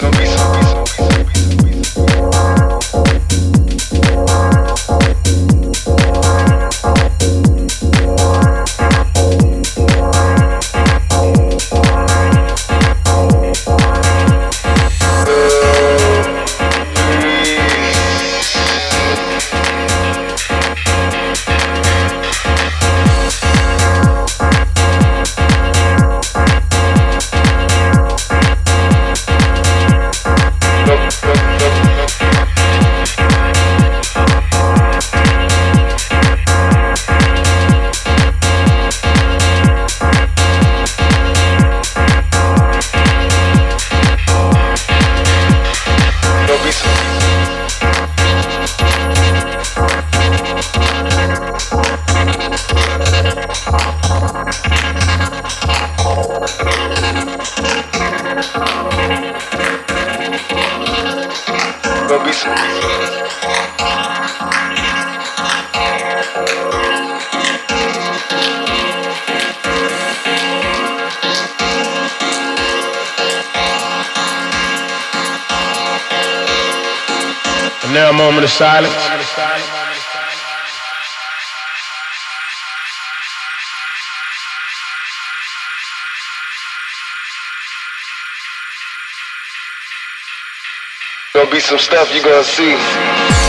So be Now a moment of silence. Gonna be some stuff you gonna see.